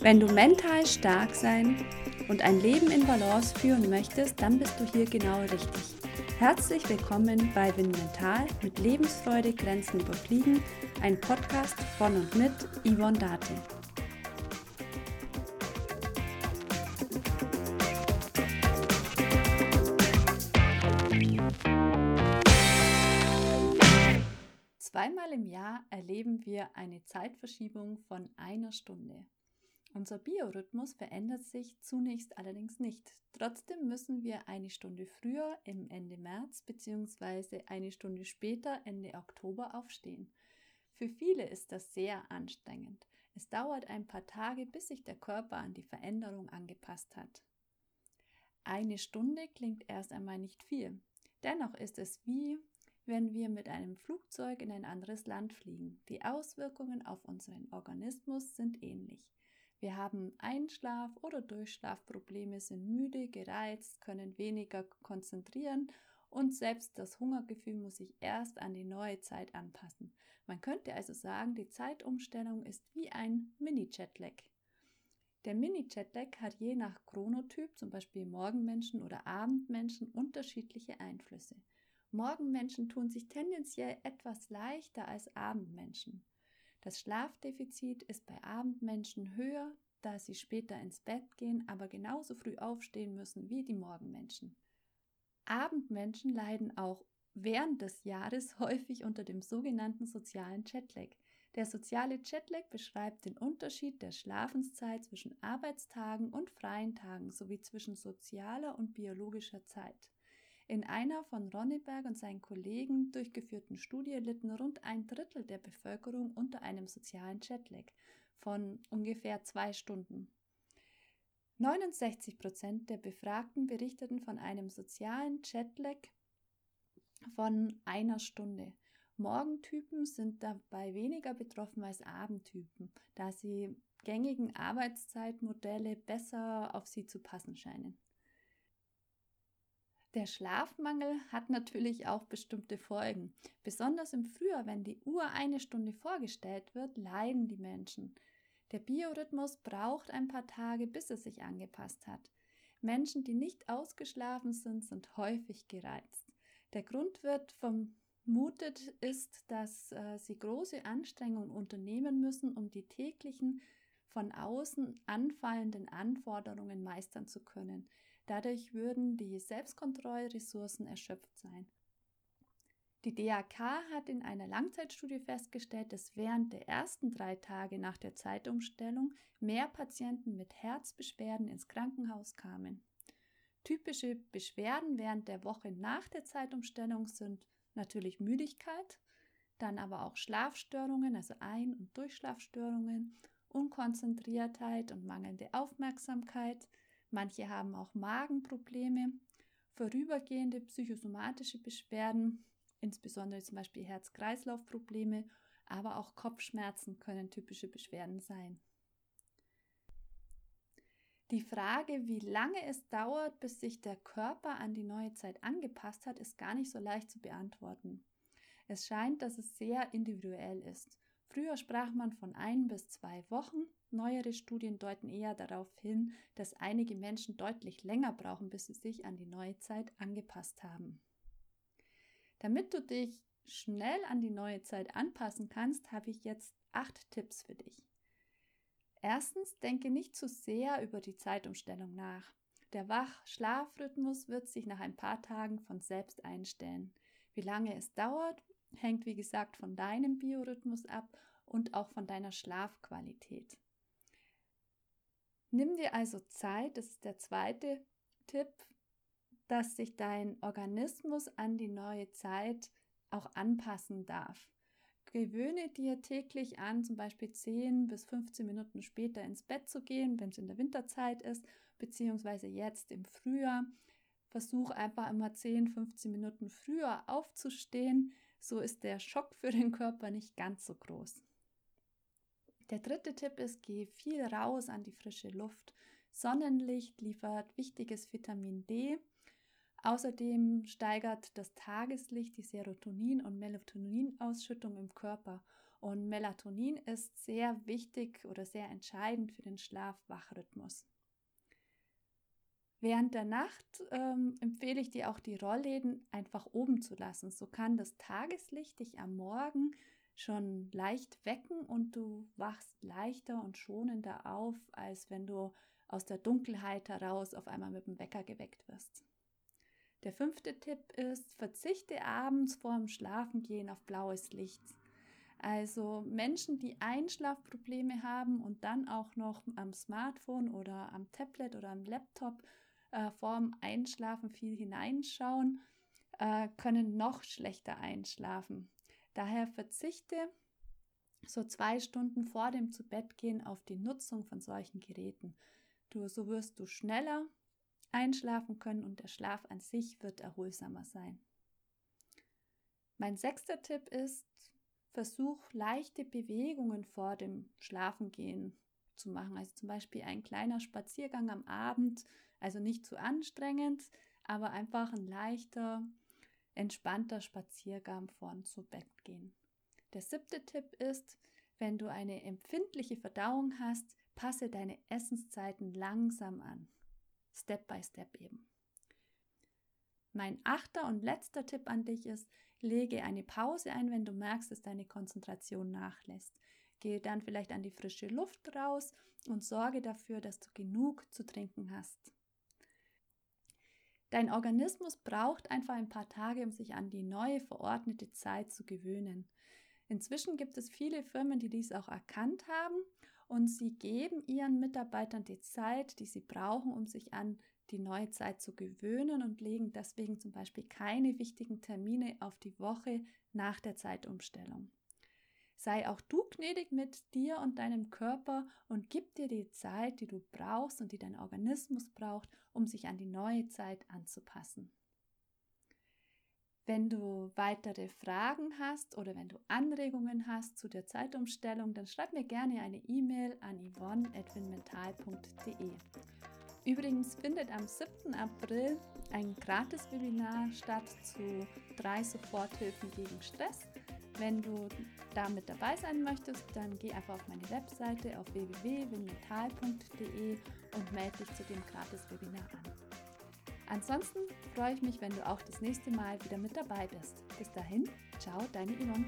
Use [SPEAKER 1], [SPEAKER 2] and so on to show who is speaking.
[SPEAKER 1] Wenn du mental stark sein und ein Leben in Balance führen möchtest, dann bist du hier genau richtig. Herzlich willkommen bei Win Mental mit Lebensfreude Grenzen überfliegen, ein Podcast von und mit Yvonne Date. Zweimal im Jahr erleben wir eine Zeitverschiebung von einer Stunde. Unser Biorhythmus verändert sich zunächst allerdings nicht. Trotzdem müssen wir eine Stunde früher im Ende März bzw. eine Stunde später Ende Oktober aufstehen. Für viele ist das sehr anstrengend. Es dauert ein paar Tage, bis sich der Körper an die Veränderung angepasst hat. Eine Stunde klingt erst einmal nicht viel. Dennoch ist es wie, wenn wir mit einem Flugzeug in ein anderes Land fliegen. Die Auswirkungen auf unseren Organismus sind ähnlich. Wir haben Einschlaf- oder Durchschlafprobleme, sind müde, gereizt, können weniger konzentrieren und selbst das Hungergefühl muss sich erst an die neue Zeit anpassen. Man könnte also sagen, die Zeitumstellung ist wie ein Mini-Jetlag. Der Mini-Jetlag hat je nach Chronotyp, zum Beispiel Morgenmenschen oder Abendmenschen, unterschiedliche Einflüsse. Morgenmenschen tun sich tendenziell etwas leichter als Abendmenschen. Das Schlafdefizit ist bei Abendmenschen höher, da sie später ins Bett gehen, aber genauso früh aufstehen müssen wie die Morgenmenschen. Abendmenschen leiden auch während des Jahres häufig unter dem sogenannten sozialen Jetlag. Der soziale Jetlag beschreibt den Unterschied der Schlafenszeit zwischen Arbeitstagen und freien Tagen sowie zwischen sozialer und biologischer Zeit. In einer von Ronneberg und seinen Kollegen durchgeführten Studie litten rund ein Drittel der Bevölkerung unter einem sozialen Jetlag von ungefähr zwei Stunden. 69 Prozent der Befragten berichteten von einem sozialen Jetlag von einer Stunde. Morgentypen sind dabei weniger betroffen als Abendtypen, da sie gängigen Arbeitszeitmodelle besser auf sie zu passen scheinen. Der Schlafmangel hat natürlich auch bestimmte Folgen. Besonders im Frühjahr, wenn die Uhr eine Stunde vorgestellt wird, leiden die Menschen. Der Biorhythmus braucht ein paar Tage, bis er sich angepasst hat. Menschen, die nicht ausgeschlafen sind, sind häufig gereizt. Der Grund wird vermutet ist, dass äh, sie große Anstrengungen unternehmen müssen, um die täglichen von außen anfallenden Anforderungen meistern zu können. Dadurch würden die Selbstkontrollressourcen erschöpft sein. Die DAK hat in einer Langzeitstudie festgestellt, dass während der ersten drei Tage nach der Zeitumstellung mehr Patienten mit Herzbeschwerden ins Krankenhaus kamen. Typische Beschwerden während der Woche nach der Zeitumstellung sind natürlich Müdigkeit, dann aber auch Schlafstörungen, also Ein- und Durchschlafstörungen, Unkonzentriertheit und mangelnde Aufmerksamkeit, Manche haben auch Magenprobleme, vorübergehende psychosomatische Beschwerden, insbesondere zum Beispiel Herz-Kreislauf-Probleme, aber auch Kopfschmerzen können typische Beschwerden sein. Die Frage, wie lange es dauert, bis sich der Körper an die neue Zeit angepasst hat, ist gar nicht so leicht zu beantworten. Es scheint, dass es sehr individuell ist. Früher sprach man von ein bis zwei Wochen, Neuere Studien deuten eher darauf hin, dass einige Menschen deutlich länger brauchen, bis sie sich an die neue Zeit angepasst haben. Damit du dich schnell an die neue Zeit anpassen kannst, habe ich jetzt acht Tipps für dich. Erstens, denke nicht zu sehr über die Zeitumstellung nach. Der Wach-Schlafrhythmus wird sich nach ein paar Tagen von selbst einstellen. Wie lange es dauert, hängt wie gesagt von deinem Biorhythmus ab und auch von deiner Schlafqualität. Nimm dir also Zeit, das ist der zweite Tipp, dass sich dein Organismus an die neue Zeit auch anpassen darf. Gewöhne dir täglich an, zum Beispiel 10 bis 15 Minuten später ins Bett zu gehen, wenn es in der Winterzeit ist, beziehungsweise jetzt im Frühjahr. Versuch einfach immer 10, 15 Minuten früher aufzustehen. So ist der Schock für den Körper nicht ganz so groß. Der dritte Tipp ist, geh viel raus an die frische Luft. Sonnenlicht liefert wichtiges Vitamin D. Außerdem steigert das Tageslicht die Serotonin- und Melatoninausschüttung im Körper. Und Melatonin ist sehr wichtig oder sehr entscheidend für den Schlaf-Wach-Rhythmus. Während der Nacht ähm, empfehle ich dir auch die Rollläden einfach oben zu lassen. So kann das Tageslicht dich am Morgen schon leicht wecken und du wachst leichter und schonender auf, als wenn du aus der Dunkelheit heraus auf einmal mit dem Wecker geweckt wirst. Der fünfte Tipp ist, verzichte abends vor dem Schlafengehen auf blaues Licht. Also Menschen, die Einschlafprobleme haben und dann auch noch am Smartphone oder am Tablet oder am Laptop äh, vorm Einschlafen viel hineinschauen, äh, können noch schlechter einschlafen. Daher verzichte so zwei Stunden vor dem Zubettgehen auf die Nutzung von solchen Geräten. Du, so wirst du schneller einschlafen können und der Schlaf an sich wird erholsamer sein. Mein sechster Tipp ist, versuch leichte Bewegungen vor dem Schlafengehen zu machen. Also zum Beispiel ein kleiner Spaziergang am Abend also nicht zu anstrengend, aber einfach ein leichter, entspannter Spaziergang vorn zu Bett gehen. Der siebte Tipp ist, wenn du eine empfindliche Verdauung hast, passe deine Essenszeiten langsam an. Step by Step eben. Mein achter und letzter Tipp an dich ist, lege eine Pause ein, wenn du merkst, dass deine Konzentration nachlässt. Gehe dann vielleicht an die frische Luft raus und sorge dafür, dass du genug zu trinken hast. Dein Organismus braucht einfach ein paar Tage, um sich an die neue verordnete Zeit zu gewöhnen. Inzwischen gibt es viele Firmen, die dies auch erkannt haben und sie geben ihren Mitarbeitern die Zeit, die sie brauchen, um sich an die neue Zeit zu gewöhnen und legen deswegen zum Beispiel keine wichtigen Termine auf die Woche nach der Zeitumstellung. Sei auch du gnädig mit dir und deinem Körper und gib dir die Zeit, die du brauchst und die dein Organismus braucht, um sich an die neue Zeit anzupassen. Wenn du weitere Fragen hast oder wenn du Anregungen hast zu der Zeitumstellung, dann schreib mir gerne eine E-Mail an yvonne.mental.de. Übrigens findet am 7. April ein Gratis-Webinar statt zu drei Soforthilfen gegen Stress. Wenn du da mit dabei sein möchtest, dann geh einfach auf meine Webseite auf www.winmental.de und melde dich zu dem Gratis-Webinar an. Ansonsten freue ich mich, wenn du auch das nächste Mal wieder mit dabei bist. Bis dahin, ciao, deine Yvonne.